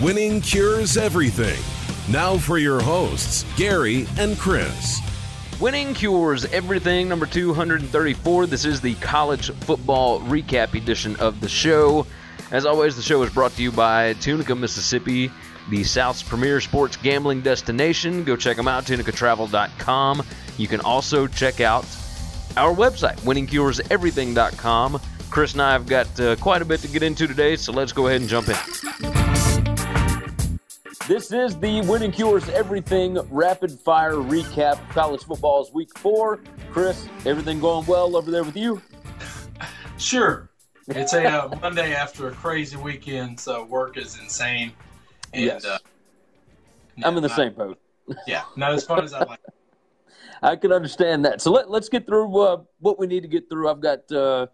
Winning cures everything. Now for your hosts, Gary and Chris. Winning Cures Everything, number 234. This is the college football recap edition of the show. As always, the show is brought to you by Tunica, Mississippi, the South's premier sports gambling destination. Go check them out, tunicatravel.com. You can also check out our website, winningcureseverything.com. Chris and I have got uh, quite a bit to get into today, so let's go ahead and jump in. This is the Winning Cures Everything rapid fire recap. College football's week four. Chris, everything going well over there with you? Sure. It's a uh, Monday after a crazy weekend, so work is insane. And, yes. Uh, I'm in the not, same boat. yeah, not as fun as I like. I can understand that. So let, us get through uh, what we need to get through. I've got uh,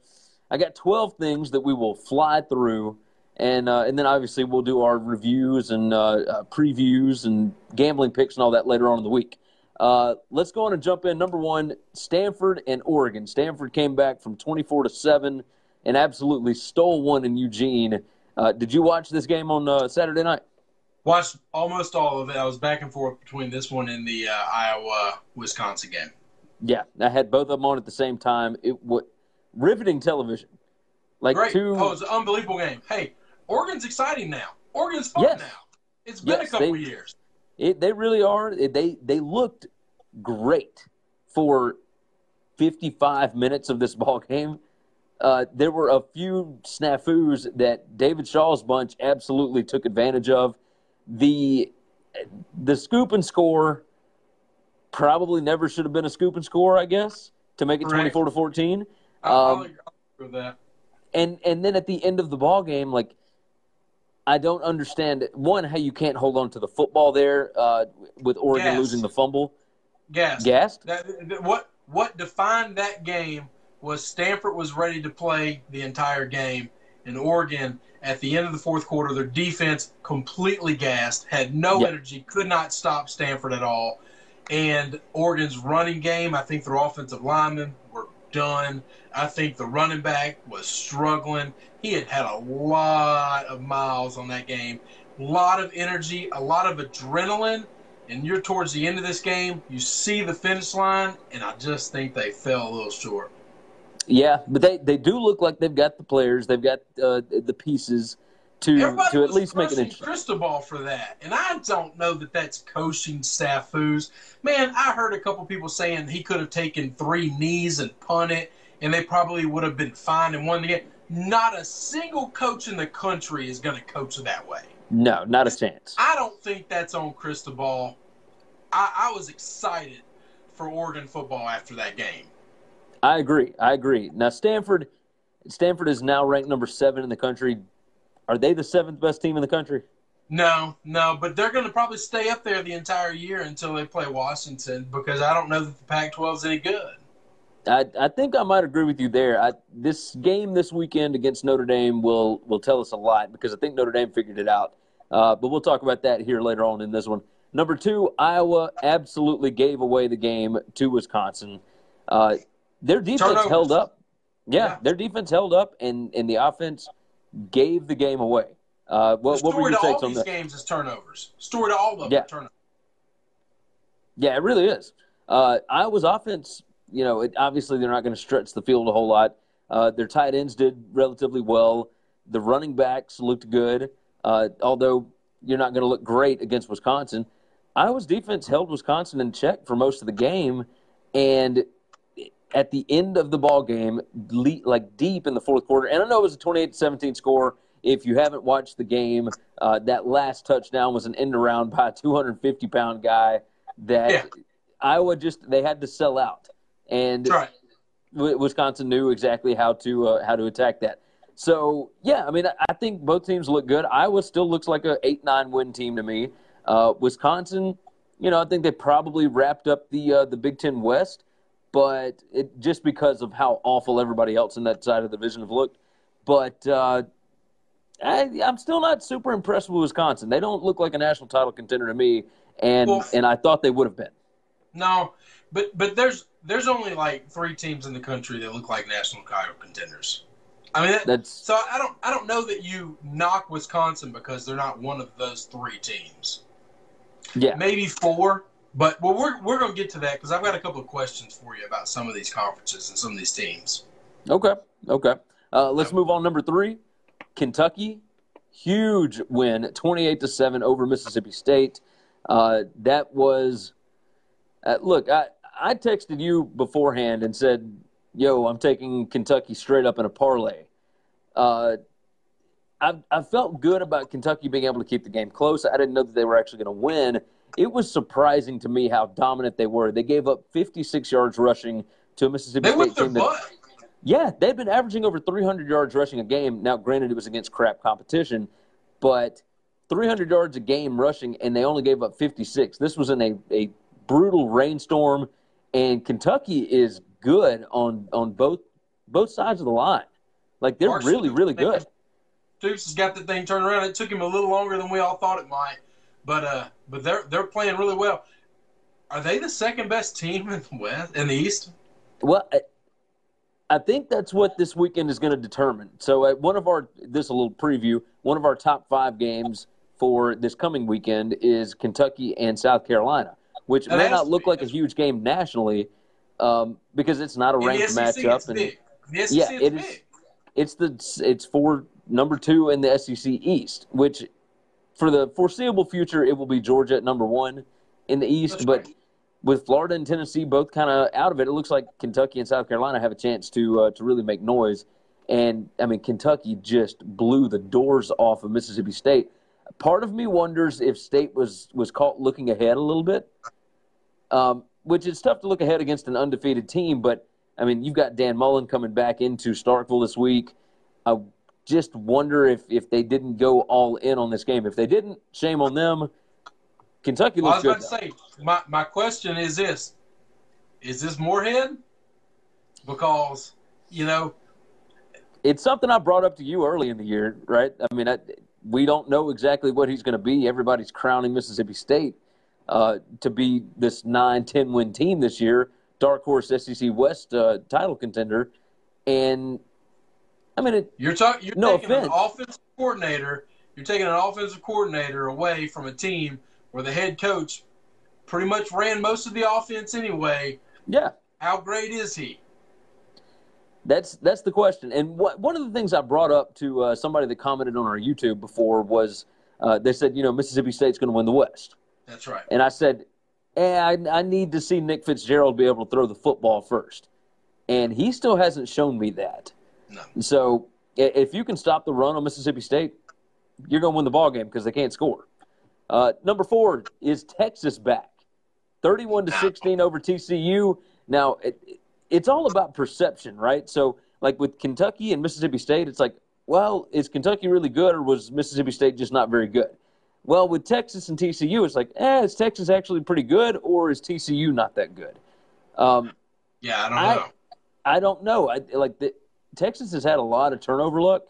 I got 12 things that we will fly through, and uh, and then obviously we'll do our reviews and uh, uh, previews and gambling picks and all that later on in the week. Uh, let's go on and jump in. Number one, Stanford and Oregon. Stanford came back from 24 to seven and absolutely stole one in Eugene. did you watch this game on Saturday night? Watched almost all of it. I was back and forth between this one and the uh, Iowa Wisconsin game. Yeah, I had both of them on at the same time. It was riveting television. Like Great. two. Oh, it's an unbelievable game. Hey, Oregon's exciting now. Oregon's fun yes. now. It's been yes, a couple they, years. It, they really are. They they looked great for 55 minutes of this ball game. Uh, there were a few snafus that David Shaw's bunch absolutely took advantage of the the scoop and score probably never should have been a scoop and score, I guess, to make it twenty four to fourteen. Um, with that. And and then at the end of the ball game, like I don't understand one how you can't hold on to the football there uh, with Oregon Gassed. losing the fumble. Gas. Gassed. That, what what defined that game was Stanford was ready to play the entire game, and Oregon at the end of the fourth quarter, their defense completely gassed, had no yep. energy, could not stop Stanford at all. And Oregon's running game, I think their offensive linemen were done. I think the running back was struggling. He had had a lot of miles on that game, a lot of energy, a lot of adrenaline. And you're towards the end of this game, you see the finish line, and I just think they fell a little short. Yeah, but they, they do look like they've got the players, they've got uh, the pieces to Everybody to at least make an interesting. Cristobal for that, and I don't know that that's coaching snafus. Man, I heard a couple people saying he could have taken three knees and punt it, and they probably would have been fine and won the game. Not a single coach in the country is going to coach that way. No, not a chance. I don't think that's on Cristobal. I, I was excited for Oregon football after that game. I agree. I agree. Now Stanford, Stanford is now ranked number seven in the country. Are they the seventh best team in the country? No, no, but they're going to probably stay up there the entire year until they play Washington because I don't know that the Pac-12 is any good. I, I think I might agree with you there. I, this game this weekend against Notre Dame will will tell us a lot because I think Notre Dame figured it out. Uh, but we'll talk about that here later on in this one. Number two, Iowa absolutely gave away the game to Wisconsin. Uh, their defense Turnovers. held up. Yeah, yeah, their defense held up, and, and the offense gave the game away. Uh, what, what were your takes on that? games is turnovers. Story to all of them, yeah. turnovers. Yeah, it really is. Uh, Iowa's offense, you know, it, obviously they're not going to stretch the field a whole lot. Uh, their tight ends did relatively well. The running backs looked good, uh, although you're not going to look great against Wisconsin. Iowa's defense held Wisconsin in check for most of the game, and at the end of the ball game, like deep in the fourth quarter, and I know it was a 28-17 score. If you haven't watched the game, uh, that last touchdown was an end around by a 250 pound guy that yeah. Iowa just they had to sell out, and right. Wisconsin knew exactly how to uh, how to attack that. So yeah, I mean, I think both teams look good. Iowa still looks like a eight nine win team to me. Uh, Wisconsin, you know, I think they probably wrapped up the uh, the Big Ten West but it just because of how awful everybody else in that side of the division have looked. But uh, I, am still not super impressed with Wisconsin. They don't look like a national title contender to me, and well, and I thought they would have been. No, but but there's there's only like three teams in the country that look like national title contenders. I mean, that, That's so I don't I don't know that you knock Wisconsin because they're not one of those three teams. yeah. Maybe four, but well, we're we're gonna get to that because I've got a couple of questions for you about some of these conferences and some of these teams. Okay. Okay. Uh, let's move on. Number three, Kentucky, huge win, twenty-eight to seven over Mississippi State. Uh, that was, uh, look, I I texted you beforehand and said, "Yo, I'm taking Kentucky straight up in a parlay." Uh, I I felt good about Kentucky being able to keep the game close. I didn't know that they were actually going to win. It was surprising to me how dominant they were. They gave up 56 yards rushing to a Mississippi They State team that butt. yeah, they've been averaging over 300 yards rushing a game. Now, granted, it was against crap competition, but 300 yards a game rushing, and they only gave up 56. This was in a, a brutal rainstorm, and Kentucky is good on on both both sides of the line. Like they're Mark really, really good. Stoops has got the thing turned around. It took him a little longer than we all thought it might, but uh, but they're they're playing really well. Are they the second best team in the West in the East? Well, I, I think that's what this weekend is going to determine. So, at one of our this is a little preview. One of our top five games for this coming weekend is Kentucky and South Carolina, which may not look like a huge game nationally um, because it's not a ranked matchup, and yeah, is it big. It's the it's for number two in the SEC East, which for the foreseeable future it will be Georgia at number one in the East. That's but right. with Florida and Tennessee both kind of out of it, it looks like Kentucky and South Carolina have a chance to uh, to really make noise. And I mean, Kentucky just blew the doors off of Mississippi State. Part of me wonders if State was was caught looking ahead a little bit, um, which is tough to look ahead against an undefeated team. But I mean, you've got Dan Mullen coming back into Starkville this week. I just wonder if if they didn't go all in on this game. If they didn't, shame on them. Kentucky looks Well, I was good. about to say, my, my question is this: Is this Moorhead? Because you know, it's something I brought up to you early in the year, right? I mean, I, we don't know exactly what he's going to be. Everybody's crowning Mississippi State uh, to be this 9 10 win team this year, dark horse SEC West uh, title contender. And I mean, it, you're talking, you're No taking an offense. offensive coordinator, you're taking an offensive coordinator away from a team where the head coach pretty much ran most of the offense anyway. yeah, How great is he? That's that's the question. And what, one of the things I brought up to uh, somebody that commented on our YouTube before was uh, they said, you know, Mississippi State's going to win the West. That's right. And I said, eh, I, I need to see Nick Fitzgerald be able to throw the football first. And he still hasn't shown me that. No. So if you can stop the run on Mississippi State, you're going to win the ball game because they can't score. Uh, number four is Texas back, 31 to 16 over TCU. Now it, it's all about perception, right? So like with Kentucky and Mississippi State, it's like, well, is Kentucky really good or was Mississippi State just not very good? Well, with Texas and TCU, it's like, eh, is Texas actually pretty good or is TCU not that good? Um, Yeah, I don't I- know. I don't know. I like the, Texas has had a lot of turnover luck,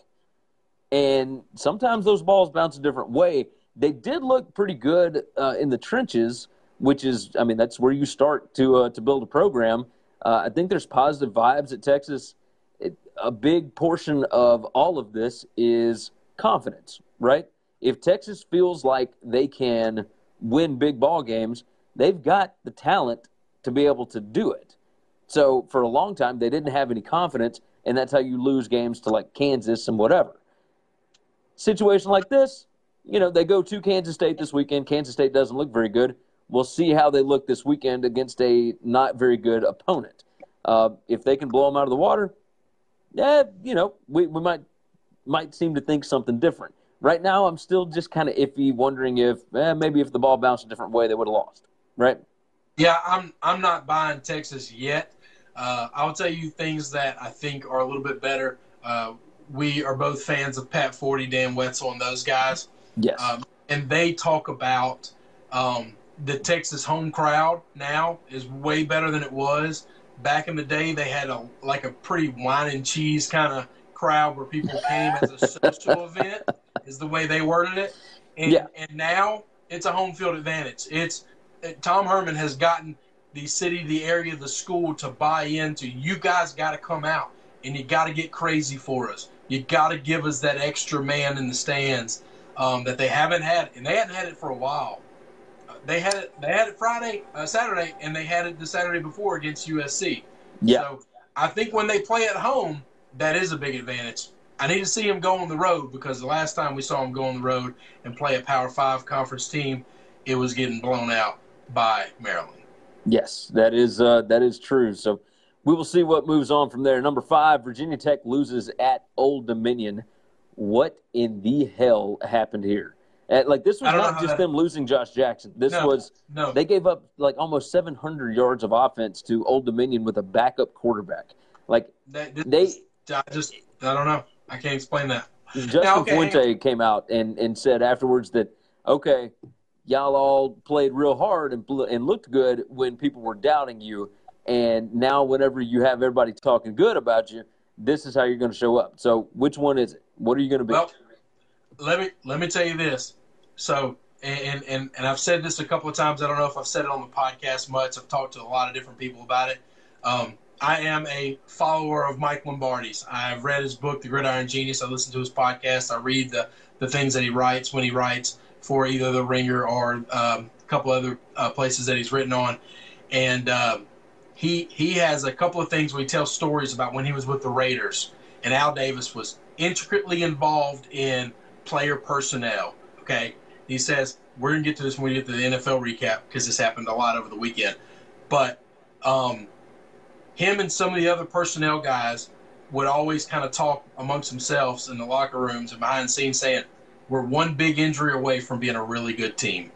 and sometimes those balls bounce a different way. They did look pretty good uh, in the trenches, which is, I mean, that's where you start to uh, to build a program. Uh, I think there's positive vibes at Texas. It, a big portion of all of this is confidence, right? If Texas feels like they can win big ball games, they've got the talent to be able to do it. So for a long time, they didn't have any confidence, and that's how you lose games to like Kansas and whatever. Situation like this, you know, they go to Kansas State this weekend. Kansas State doesn't look very good. We'll see how they look this weekend against a not very good opponent. Uh, if they can blow them out of the water, yeah, you know, we, we might might seem to think something different. Right now, I'm still just kind of iffy, wondering if eh, maybe if the ball bounced a different way, they would have lost. Right? Yeah, I'm I'm not buying Texas yet. Uh, I'll tell you things that I think are a little bit better. Uh, we are both fans of Pat Forde, Dan Wetzel, and those guys, Yes. um, and they talk about um, the Texas home crowd now is way better than it was back in the day. They had a like a pretty wine and cheese kind of crowd where people came as a social event, is the way they worded it. And Yeah. and now it's a home field advantage. It's Tom Herman has gotten the city, the area, the school to buy into. You guys got to come out and you got to get crazy for us. You got to give us that extra man in the stands um, that they haven't had, and they hadn't had it for a while. Uh, they had it. They had it Friday, uh, Saturday, and they had it the Saturday before against USC. Yeah. So I think when they play at home, that is a big advantage. I need to see him go on the road because the last time we saw him go on the road and play a Power Five conference team, it was getting blown out by Maryland. Yes, that is uh, that is true. So we will see what moves on from there. Number five, Virginia Tech loses at Old Dominion. What in the hell happened here? And, like this was not just that... them losing Josh Jackson. This no, was no. they gave up like almost 700 yards of offense to Old Dominion with a backup quarterback. Like that, they, I just I don't know. I can't explain that. Justin now, okay, Fuente came out and, and said afterwards that okay, y'all all played real hard and and looked good when people were doubting you, and now whenever you have everybody talking good about you, this is how you're going to show up. So which one is it? What are you going to be? Well, let me let me tell you this. So and, and and I've said this a couple of times. I don't know if I've said it on the podcast much. I've talked to a lot of different people about it. Um, I am a follower of Mike Lombardi's. I've read his book, The Gridiron Genius. I listen to his podcast. I read the, the things that he writes when he writes for either The Ringer or um, a couple other uh, places that he's written on. And um, he he has a couple of things where he tells stories about when he was with the Raiders and Al Davis was intricately involved in player personnel. Okay, he says we're gonna get to this when we get to the NFL recap because this happened a lot over the weekend. But um, him and some of the other personnel guys would always kind of talk amongst themselves in the locker rooms and behind the scenes saying, we're one big injury away from being a really good team.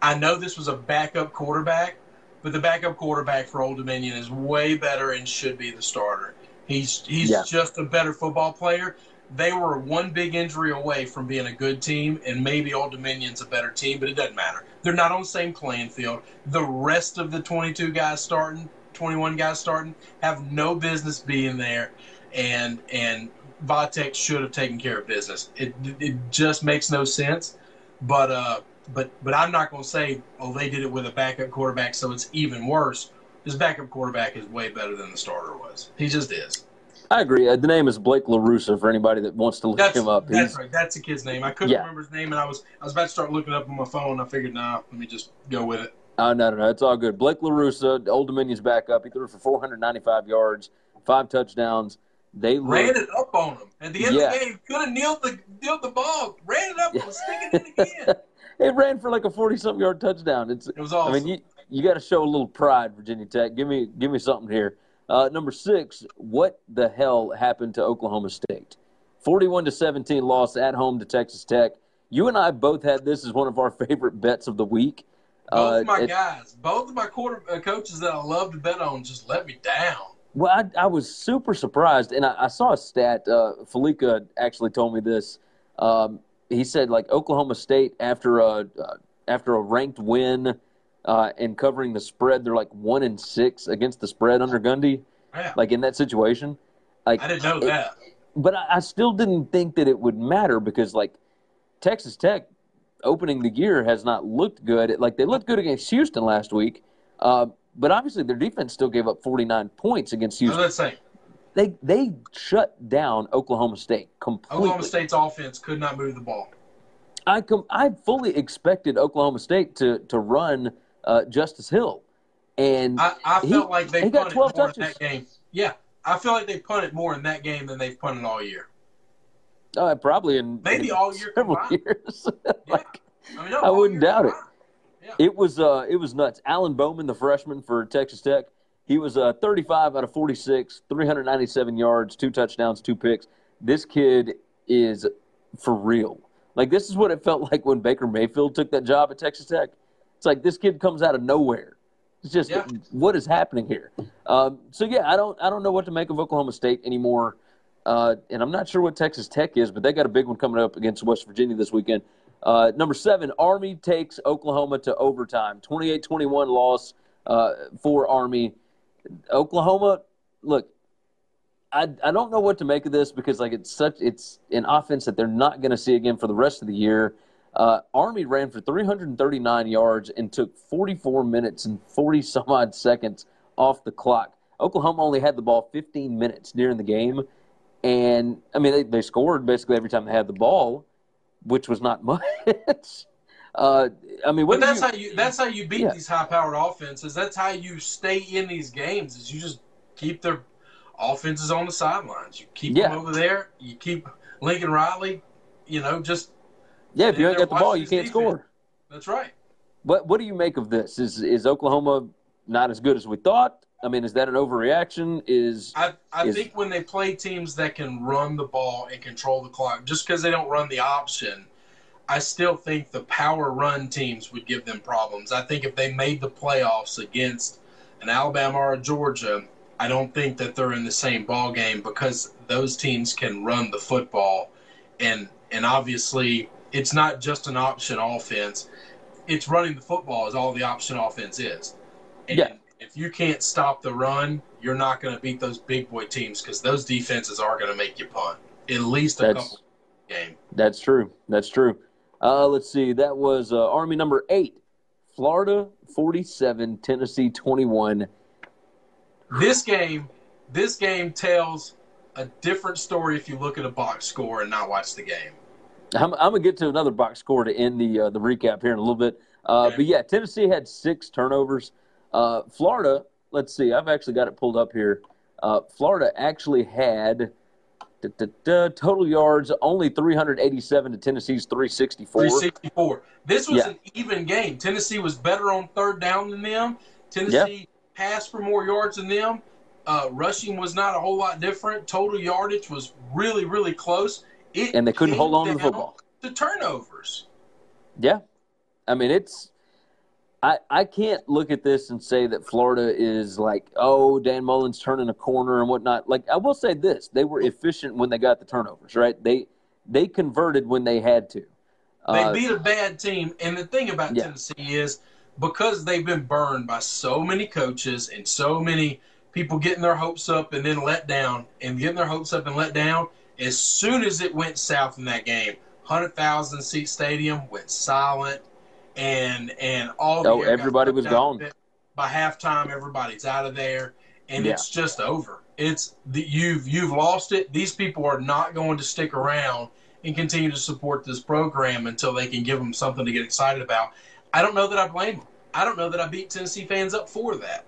I know this was a backup quarterback, but the backup quarterback for Old Dominion is way better and should be the starter. He's he's yeah. just a better football player. They were one big injury away from being a good team, and maybe Old Dominion's a better team, but it doesn't matter. They're not on the same playing field. The rest of the 22 guys starting 21 guys starting, have no business being there, and and Vatek should have taken care of business. It it just makes no sense, but uh, but but I'm not going to say oh they did it with a backup quarterback, so it's even worse. This backup quarterback is way better than the starter was. He just is. I agree. Uh, the name is Blake LaRussa for anybody that wants to look that's, him up. That's He's, right. That's the kid's name. I couldn't yeah. remember his name, and I was I was about to start looking up on my phone. I figured, nah, let me just go with it. Oh, no, no, no. It's all good. Blake LaRussa, Old Dominion's back up. He threw for 495 yards, five touchdowns. They ran it up on him. At the end yeah. of the game, could have kneeled the, kneeled the ball, ran it up, and was sticking it again. it ran for like a 40 something yard touchdown. It's, it was awesome. I mean, you, you got to show a little pride, Virginia Tech. Give me, give me something here. Uh, number six, what the hell happened to Oklahoma State? 41 to 17 loss at home to Texas Tech. You and I both had this as one of our favorite bets of the week. Both uh, of my it, guys, both of my quarter uh, coaches that I love to bet on just let me down. Well, I, I was super surprised, and I, I saw a stat. Uh, Falika actually told me this. Um, he said like Oklahoma State after a uh, after a ranked win uh, and covering the spread, they're like one in six against the spread under Gundy. Yeah. Like in that situation, like I didn't know it, that. But I, I still didn't think that it would matter because like Texas Tech opening the year has not looked good. Like they looked good against Houston last week, uh, but obviously their defense still gave up 49 points against Houston. Let's say they they shut down Oklahoma State completely. Oklahoma State's offense could not move the ball. I com- I fully expected Oklahoma State to to run uh, Justice Hill, and I, I felt he, like they punted more touches. in that game. Yeah, I feel like they punted more in that game than they've punted all year. Uh, probably in maybe in all year several combined. years. like, yeah. I, mean, no, I wouldn't doubt combined. it. Yeah. It was uh, it was nuts. Alan Bowman, the freshman for Texas Tech, he was uh, 35 out of 46, 397 yards, two touchdowns, two picks. This kid is for real. Like this is what it felt like when Baker Mayfield took that job at Texas Tech. It's like this kid comes out of nowhere. It's just yeah. what is happening here. Um, so yeah, I don't I don't know what to make of Oklahoma State anymore. Uh, and I'm not sure what Texas Tech is, but they got a big one coming up against West Virginia this weekend. Uh, number seven, Army takes Oklahoma to overtime. 28 21 loss uh, for Army. Oklahoma, look, I, I don't know what to make of this because like it's such it's an offense that they're not going to see again for the rest of the year. Uh, Army ran for 339 yards and took 44 minutes and 40 some odd seconds off the clock. Oklahoma only had the ball 15 minutes during the game, and I mean they, they scored basically every time they had the ball, which was not much. uh, I mean, But that's you, how you that's how you beat Yeah. these high powered offenses. That's how you stay in these games. Is you just keep their offenses on the sidelines. You keep Yeah. them over there. You keep Lincoln Riley. You know, just yeah. If you ain't got the ball, you can't defense. score. that's right. What What do you make of this? Is is Oklahoma not as good as we thought? I mean, is that an overreaction? Is I, I is- think when they play teams that can run the ball and control the clock, just because they don't run the option, I still think the power run teams would give them problems. I think if they made the playoffs against an Alabama or a Georgia, I don't think that they're in the same ball game because those teams can run the football, and and obviously it's not just an option offense. It's running the football is all the option offense is. And Yeah. If you can't stop the run, you're not going to beat those big boy teams because those defenses are going to make you punt at least a that's couple game. that's true. That's true. Uh, let's see. That was uh, Army number eight, Florida forty-seven, Tennessee twenty-one. This game, this game tells a different story if you look at a box score and not watch the game. I'm, I'm gonna get to another box score to end the uh, the recap here in a little bit. Uh, Okay. But yeah, Tennessee had six turnovers. Uh, Florida, let's see, I've actually got it pulled up here. Uh, Florida actually had da, da, da, total yards only 387 to Tennessee's 364. 364. This was Yeah. an even game. Tennessee was better on third down than them. Tennessee passed for more yards than them. Uh, rushing was not a whole lot different. Total yardage was really, really close. It And they couldn't hold on to the football. To turnovers. Yeah, I mean it's. I I can't look at this and say that Florida is like, oh, Dan Mullen's turning a corner and whatnot. Like I will say this: they were efficient when they got the turnovers, right? They they converted when they had to. They Uh, beat a bad team. And the thing about Yeah. Tennessee is because they've been burned by so many coaches and so many people getting their hopes up and then let down and getting their hopes up and let down, as soon as it went south in that game, 100,000 seat stadium went silent and and all the Oh, everybody was gone. By halftime, everybody's out of there, and Yeah. it's just over. It's the, you've you've lost it. These people are not going to stick around and continue to support this program until they can give them something to get excited about. I don't know that I blame them. I don't know that I beat Tennessee fans up for that.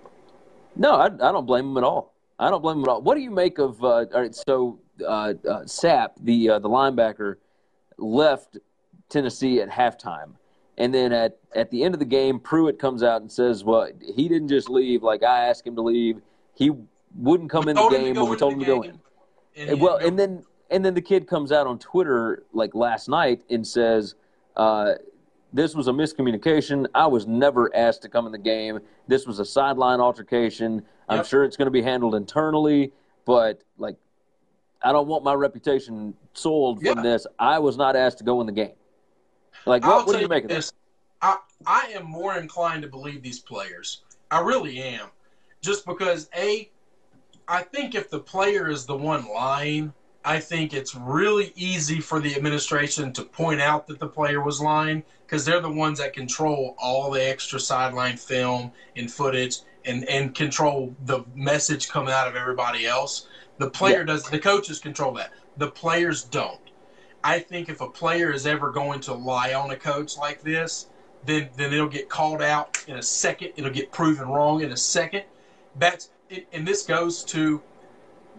No, I, I don't blame them at all. I don't blame them at all. What do you make of? Uh, all right, so uh, uh, Sapp, the uh, the linebacker, left Tennessee at halftime, and then at at the end of the game, Pruitt comes out and says, "Well, he didn't just leave. Like I asked him to leave. He wouldn't come We in the told him to game, but we told him to go in." And And well, and then and then the kid comes out on Twitter like last night and says, uh, "This was a miscommunication. I was never asked to come in the game. This was a sideline altercation. I'm Yep. sure it's going to be handled internally, but like, I don't want my reputation soiled from Yeah. this. I was not asked to go in the game. Like, what, what do you make of this. this? I, I am more inclined to believe these players. I really am. Just because, A, I think if the player is the one lying, I think it's really easy for the administration to point out that the player was lying because they're the ones that control all the extra sideline film and footage and, and control the message coming out of everybody else. The player Yeah. does, the coaches control that. The players don't. I think if a player is ever going to lie on a coach like this, then then it'll get called out in a second. It'll get proven wrong in a second. That's it, and this goes to,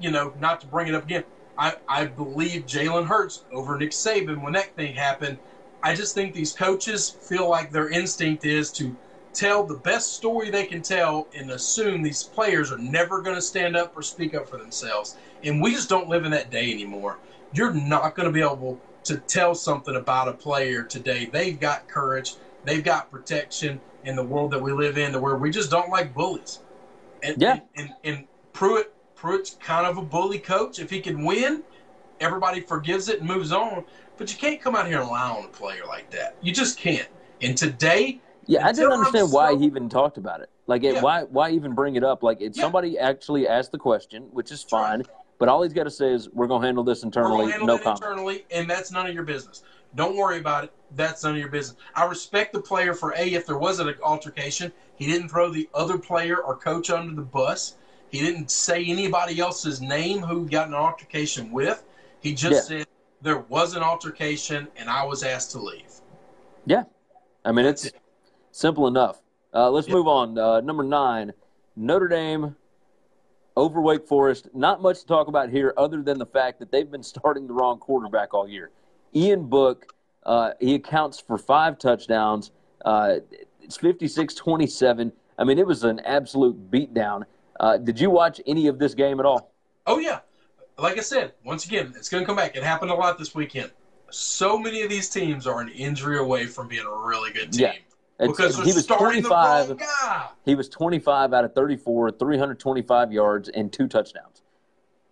you know, not to bring it up again. I I believe Jalen Hurts over Nick Saban when that thing happened. I just think these coaches feel like their instinct is to tell the best story they can tell and assume these players are never going to stand up or speak up for themselves. And we just don't live in that day anymore. You're not going to be able to tell something about a player today. They've got courage, they've got protection in the world that we live in, where we just don't like bullies. And, Yeah. and, and, and Pruitt, Pruitt's kind of a bully coach. If he can win, everybody forgives it and moves on. But you can't come out here and lie on a player like that. You just can't. And today, Yeah, I didn't understand why he even talked about it. Like, it, Yeah. why why even bring it up? Like, it, Yeah. somebody actually asked the question, which is fine. right. But all he's got to say is, "We're going to handle this internally. handle No comment." internally, and that's none of your business. Don't worry about it. That's none of your business. I respect the player for a. If there was an altercation, he didn't throw the other player or coach under the bus. He didn't say anybody else's name who got an altercation with. He just yeah. said there was an altercation and I was asked to leave. Yeah. I mean, it's simple enough. Uh, let's yeah. move on. Uh, number nine, Notre Dame over Wake Forest. Not much to talk about here other than the fact that they've been starting the wrong quarterback all year. Ian Book, uh, he accounts for five touchdowns. Uh, it's 56 27. I mean, it was an absolute beatdown. Uh, did you watch any of this game at all? Oh, yeah. Like I said, once again, it's going to come back. It happened a lot this weekend. So many of these teams are an injury away from being a really good team. Yeah. Because he was 25. He was 25 out of 34, 325 yards and two touchdowns.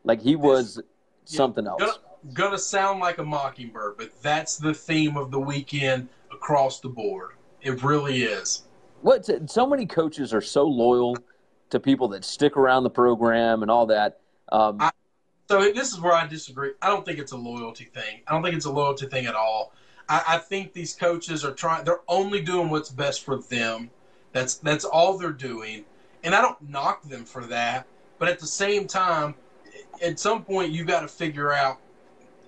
Like he was something yeah, else. Gonna, gonna sound like a mockingbird, but that's the theme of the weekend across the board. It really is. What so many coaches are so loyal to people that stick around the program and all that. Um, I, so this is where I disagree. I don't think it's a loyalty thing. I don't think it's a loyalty thing at all. I, I think these coaches are trying. They're only doing what's best for them. That's that's all they're doing, and I don't knock them for that. But at the same time, at some point, you've got to figure out.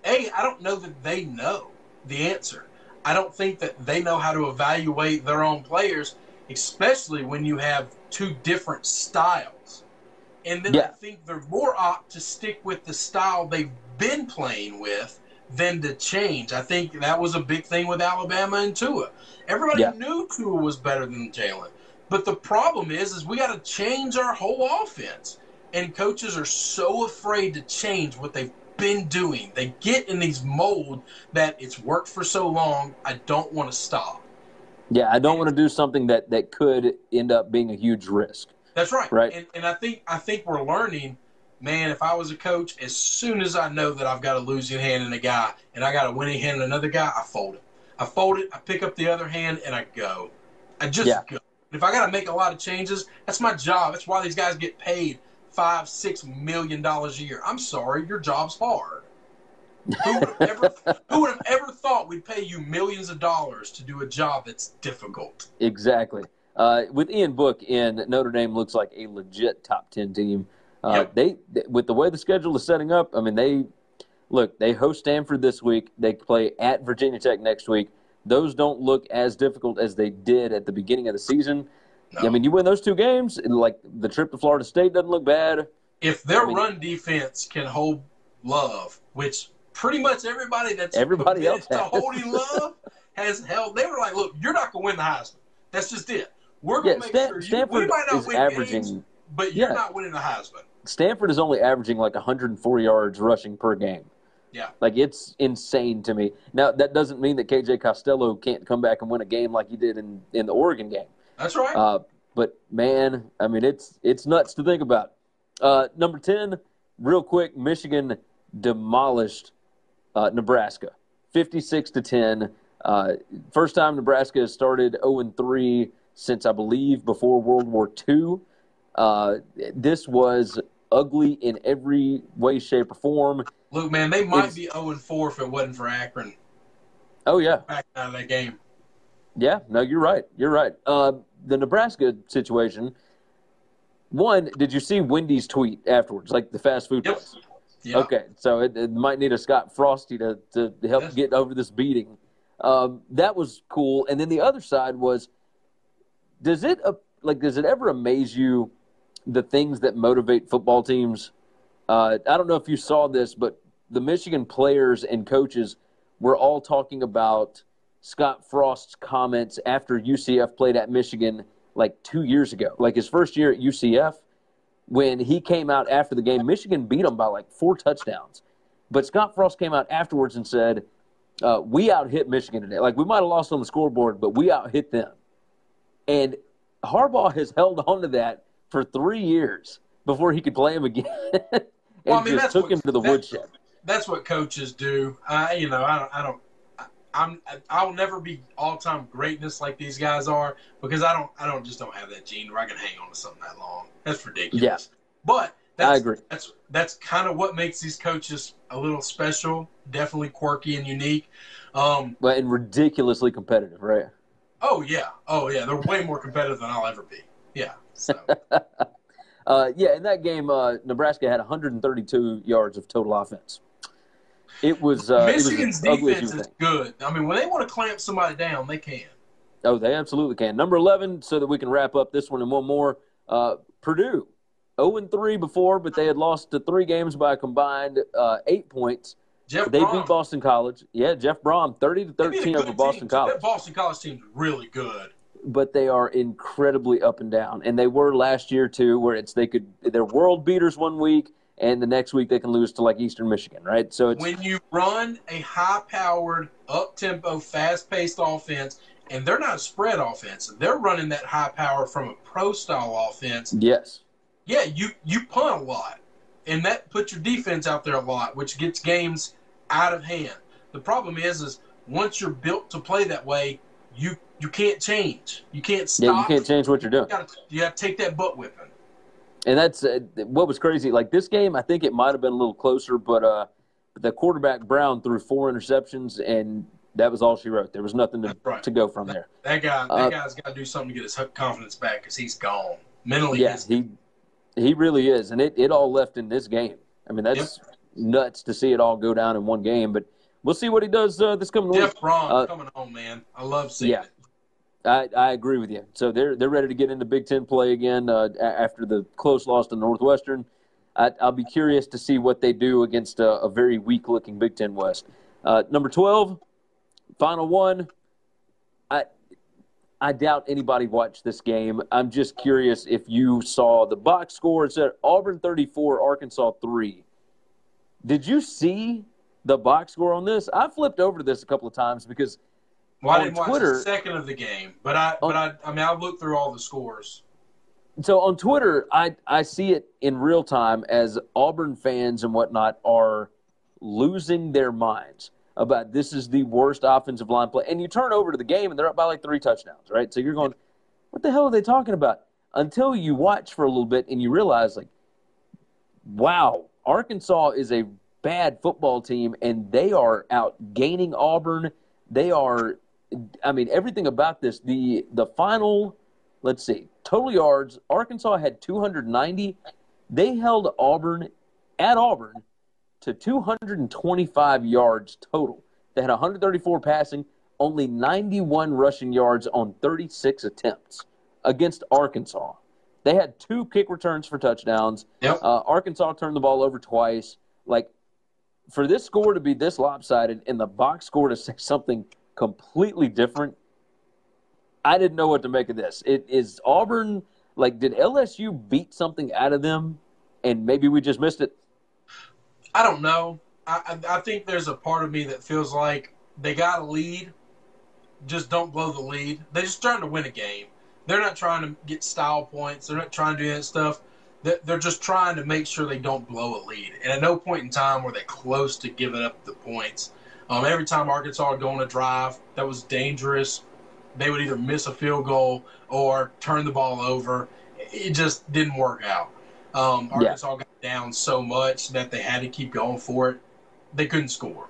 Hey, I don't know that they know the answer. I don't think that they know how to evaluate their own players, especially when you have two different styles. And then yeah. I think they're more apt to stick with the style they've been playing with than to change. I think that was a big thing with Alabama and Tua. Everybody yeah. knew Tua was better than Jalen. But the problem is, is we got to change our whole offense. And coaches are so afraid to change what they've been doing. They get in these mold that it's worked for so long. I don't want to stop. Yeah, I don't and, want to do something that that could end up being a huge risk. That's right. Right. And, and I think I think we're learning. Man, if I was a coach, as soon as I know that I've got a losing hand in a guy and I got a winning hand in another guy, I fold it. I fold it. I pick up the other hand and I go. I just yeah. go. If I got to make a lot of changes, that's my job. That's why these guys get paid five, six million dollars a year. I'm sorry, your job's hard. who, would ever, who would have ever thought we'd pay you millions of dollars to do a job that's difficult? Exactly. Uh, with Ian Book in, Notre Dame looks like a legit top ten team. Uh, yep. they, they, with the way the schedule is setting up, I mean, they look. They host Stanford this week. They play at Virginia Tech next week. Those don't look as difficult as they did at the beginning of the season. No. I mean, you win those two games, and like the trip to Florida State doesn't look bad. If their I mean, run defense can hold Love, which pretty much everybody that's everybody else to holding Love has held, they were like, "Look, you're not going to win the Heisman. That's just it. We're going to yeah, make Stan- sure you, Stanford we might not win averaging, games, but you're yeah. not winning the Heisman." Stanford is only averaging like 104 yards rushing per game. Yeah. Like it's insane to me. Now that doesn't mean that KJ Costello can't come back and win a game like he did in in the Oregon game. That's right. Uh, but man, I mean, it's it's nuts to think about. Uh, number ten, real quick, Michigan demolished uh, Nebraska, fifty-six to ten. Uh, first time Nebraska has started zero and three since I believe before World War II. Uh, this was ugly in every way, shape, or form. Look, man, they might it's, be zero oh and four if it wasn't for Akron. Oh yeah, back out of that game. Yeah, no, you're right. You're right. Uh, the Nebraska situation. One, did you see Wendy's tweet afterwards, like the fast food yep. place? Yep. Okay, so it, it, might need a Scott Frosty to, to help yes. get over this beating. Um, that was cool. And then the other side was, does it uh, like does it ever amaze you the things that motivate football teams? Uh, I don't know if you saw this, but the Michigan players and coaches were all talking about Scott Frost's comments after UCF played at Michigan like two years ago, like his first year at UCF, when he came out after the game. Michigan beat him by like four touchdowns. But Scott Frost came out afterwards and said, uh, We out hit Michigan today. Like we might have lost on the scoreboard, but we out hit them. And Harbaugh has held on to that for three years before he could play him again. and well, I mean, just took what, him to the woodshed. That's what coaches do. I, you know, I don't, I don't I'm I'll never be all time greatness like these guys are because I don't I don't just don't have that gene where I can hang on to something that long. That's ridiculous. Yeah. But that's, I agree. That's that's kind of what makes these coaches a little special, definitely quirky and unique. Um, but and ridiculously competitive, right? Oh yeah, oh yeah, they're way more competitive than I'll ever be. Yeah. So. Uh, yeah, in that game, uh, Nebraska had 132 yards of total offense. It was uh, Michigan's it was defense is good. I mean, when they want to clamp somebody down, they can. Oh, they absolutely can. Number 11, so that we can wrap up this one and one more. Uh, Purdue, 0 and 3 before, but they had lost to three games by a combined uh, eight points. Jeff they Brohm, beat Boston College. Yeah, Jeff Brohm, 30 to they beat a 13 good over Boston team. College. That Boston College team's really good. But they are incredibly up and down, and they were last year too, where it's they could they're world beaters one week, and the next week they can lose to like Eastern Michigan, right? So it's When you run a high-powered, up-tempo, fast-paced offense, and they're not spread offense, they're running that high power from a pro-style offense. yes, Yeah, you you punt a lot, and that puts your defense out there a lot, which gets games out of hand. The problem is, is once you're built to play that way, you you can't change. You can't stop. yeah, you can't change what you're doing. You gotta, you gotta take that butt whipping. And that's uh, what was crazy. Like this game, I think it might have been a little closer, but uh, the quarterback Brown threw four interceptions, and that was all she wrote. There was nothing to, right. to go from there. That guy, that Uh, guy's got to do something to get his confidence back because he's gone mentally. Yeah, he he really is, and it, it all left in this game. I mean, that's nuts to see it all go down in one game. But we'll see what he does uh, this coming week. Jeff Brohm Uh, coming home, man. I love seeing yeah. it. I, I agree with you. So they're they're ready to get into Big Ten play again uh, after the close loss to Northwestern. I, I'll be curious to see what they do against a, a very weak looking Big Ten West. Uh, number twelve, final one. I I doubt anybody watched this game. I'm just curious if you saw the box score. It said Auburn 34, Arkansas three. Did you see the box score on this? I flipped over to this a couple of times because Well, I on didn't watch Twitter- a second of the game, but I, but oh. I, I mean, I looked through all the scores. so on Twitter, I I see it in real time as Auburn fans and whatnot are losing their minds about this is the worst offensive line play. And you turn over to the game and they're up by like three touchdowns, right? So you're going, what the hell are they talking about? Until you watch for a little bit and you realize, like, wow, Arkansas is a bad football team and they are out gaining Auburn. They are, I mean, everything about this. The the final, let's see, total yards. Arkansas had 290. They held Auburn at Auburn to 225 yards total. They had 134 passing, only 91 rushing yards on 36 attempts against Arkansas. They had two kick returns for touchdowns. Yep. Uh, Arkansas turned the ball over twice. Like, for this score to be this lopsided and the box score to say something completely different, I didn't know what to make of this. It is Auburn like did LSU beat something out of them and maybe we just missed it? I don't know. I, I think there's a part of me that feels like they got a lead, just don't blow the lead. They're just trying to win a game. They're not trying to get style points. They're not trying to do that stuff. They're they're just trying to make sure they don't blow a lead. And at no point in time were they close to giving up the points. Um, every time Arkansas would go on a drive that was dangerous, they would either miss a field goal or turn the ball over. It just didn't work out. Um, Yeah. Arkansas got down so much that they had to keep going for it. They couldn't score.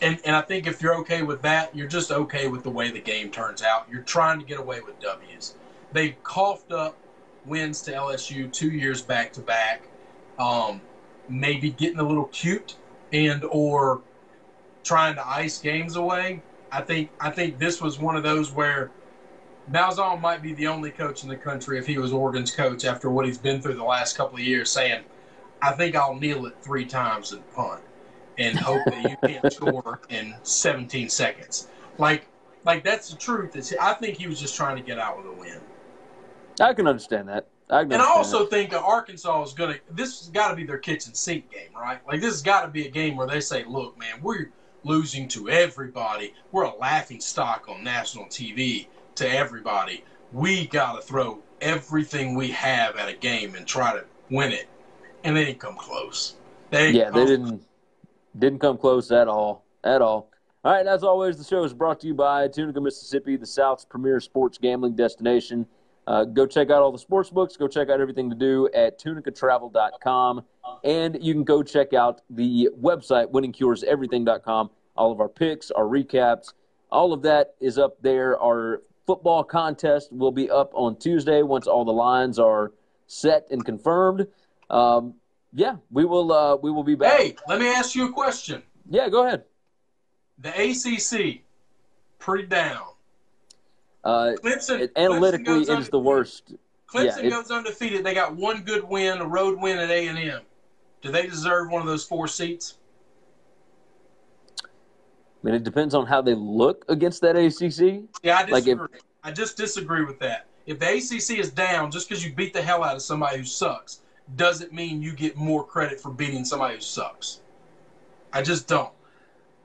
And, and I think if you're okay with that, you're just okay with the way the game turns out. You're trying to get away with W's. They coughed up wins to LSU two years back to back. Um, maybe getting a little cute and or trying to ice games away. I think I think this was one of those where Malzahn might be the only coach in the country if he was Oregon's coach after what he's been through the last couple of years, saying, "I think I'll kneel it three times and punt, and hope that you can't score in 17 seconds." Like, like that's the truth. It's, I think he was just trying to get out with a win. I can understand that. I can And I also that. think that Arkansas is going to. This has got to be their kitchen sink game, right? Like this has got to be a game where they say, "Look, man, we're losing to everybody. We're a laughing stock on national TV to everybody. We got to throw everything we have at a game and try to win it." And they didn't come close. They didn't Yeah, they didn't didn't come close at all. At all. All right, as always, the show is brought to you by Tunica, Mississippi, the South's premier sports gambling destination. Uh, go check out all the sports books. Go check out everything to do at tunicatravel.com. And you can go check out the website, winningcureseverything.com. All of our picks, our recaps, all of that is up there. Our football contest will be up on Tuesday once all the lines are set and confirmed. Um, yeah, we will. Uh, we will be back. Hey, let me ask you a question. Yeah, go ahead. The ACC, pretty down. Uh, Clemson it, analytically, Clemson it is the worst. Clemson yeah, goes undefeated. They got one good win, a road win at A and M. Do they deserve one of those four seats? I mean, it depends on how they look against that ACC. Yeah, I Like disagree. if- I just disagree with that. If the ACC is down just because you beat the hell out of somebody who sucks, doesn't mean you get more credit for beating somebody who sucks. I just don't.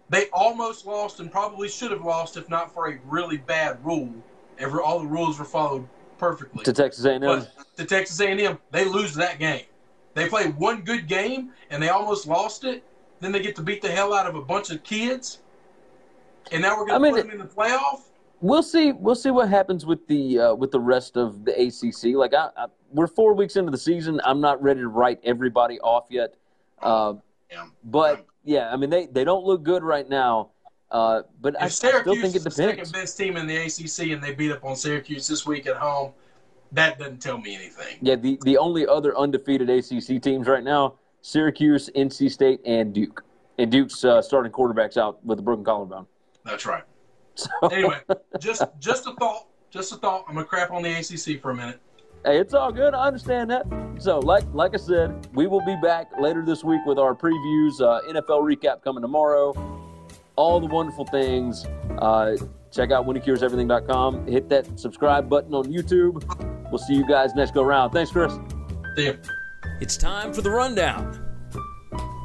They almost lost and probably should have lost if not for a really bad rule. Every all the rules were followed perfectly. To Texas A&M, But to Texas A&M, they lose that game. They play one good game and they almost lost it. Then they get to beat the hell out of a bunch of kids, and now we're going to put them in the playoff. we'll see. We'll see what happens with the uh, with the rest of the ACC. Like, I, I, we're four weeks into the season. I'm not ready to write everybody off yet. Uh, Yeah. but yeah, I mean, they they don't look good right now. Uh, but I, I If still Syracuse think it is the second best team in the ACC and they beat up on Syracuse this week at home, that doesn't tell me anything. Yeah, the the only other undefeated ACC teams right now: Syracuse, NC State, and Duke. And Duke's uh, starting quarterbacks out with a broken collarbone. That's right. So, Anyway, just just a thought. Just a thought. I'm gonna crap on the ACC for a minute. Hey, it's all good. I understand that. So, like like I said, we will be back later this week with our previews, uh, NFL recap coming tomorrow, all the wonderful things. Uh, check out winningcureseverything.com. Hit that subscribe button on YouTube. We'll see you guys next go round. Thanks, Chris. See ya. It's time for the rundown.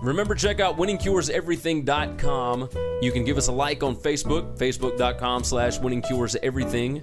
Remember, check out winningcureseverything.com. You can give us a like on Facebook, facebook.com slash winningcureseverything.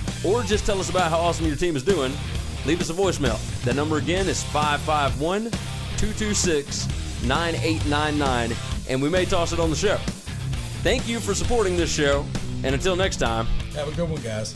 or just tell us about how awesome your team is doing, leave us a voicemail. That number again is 551 226 9899, and we may toss it on the show. Thank you for supporting this show, and until next time, Have a good one, guys.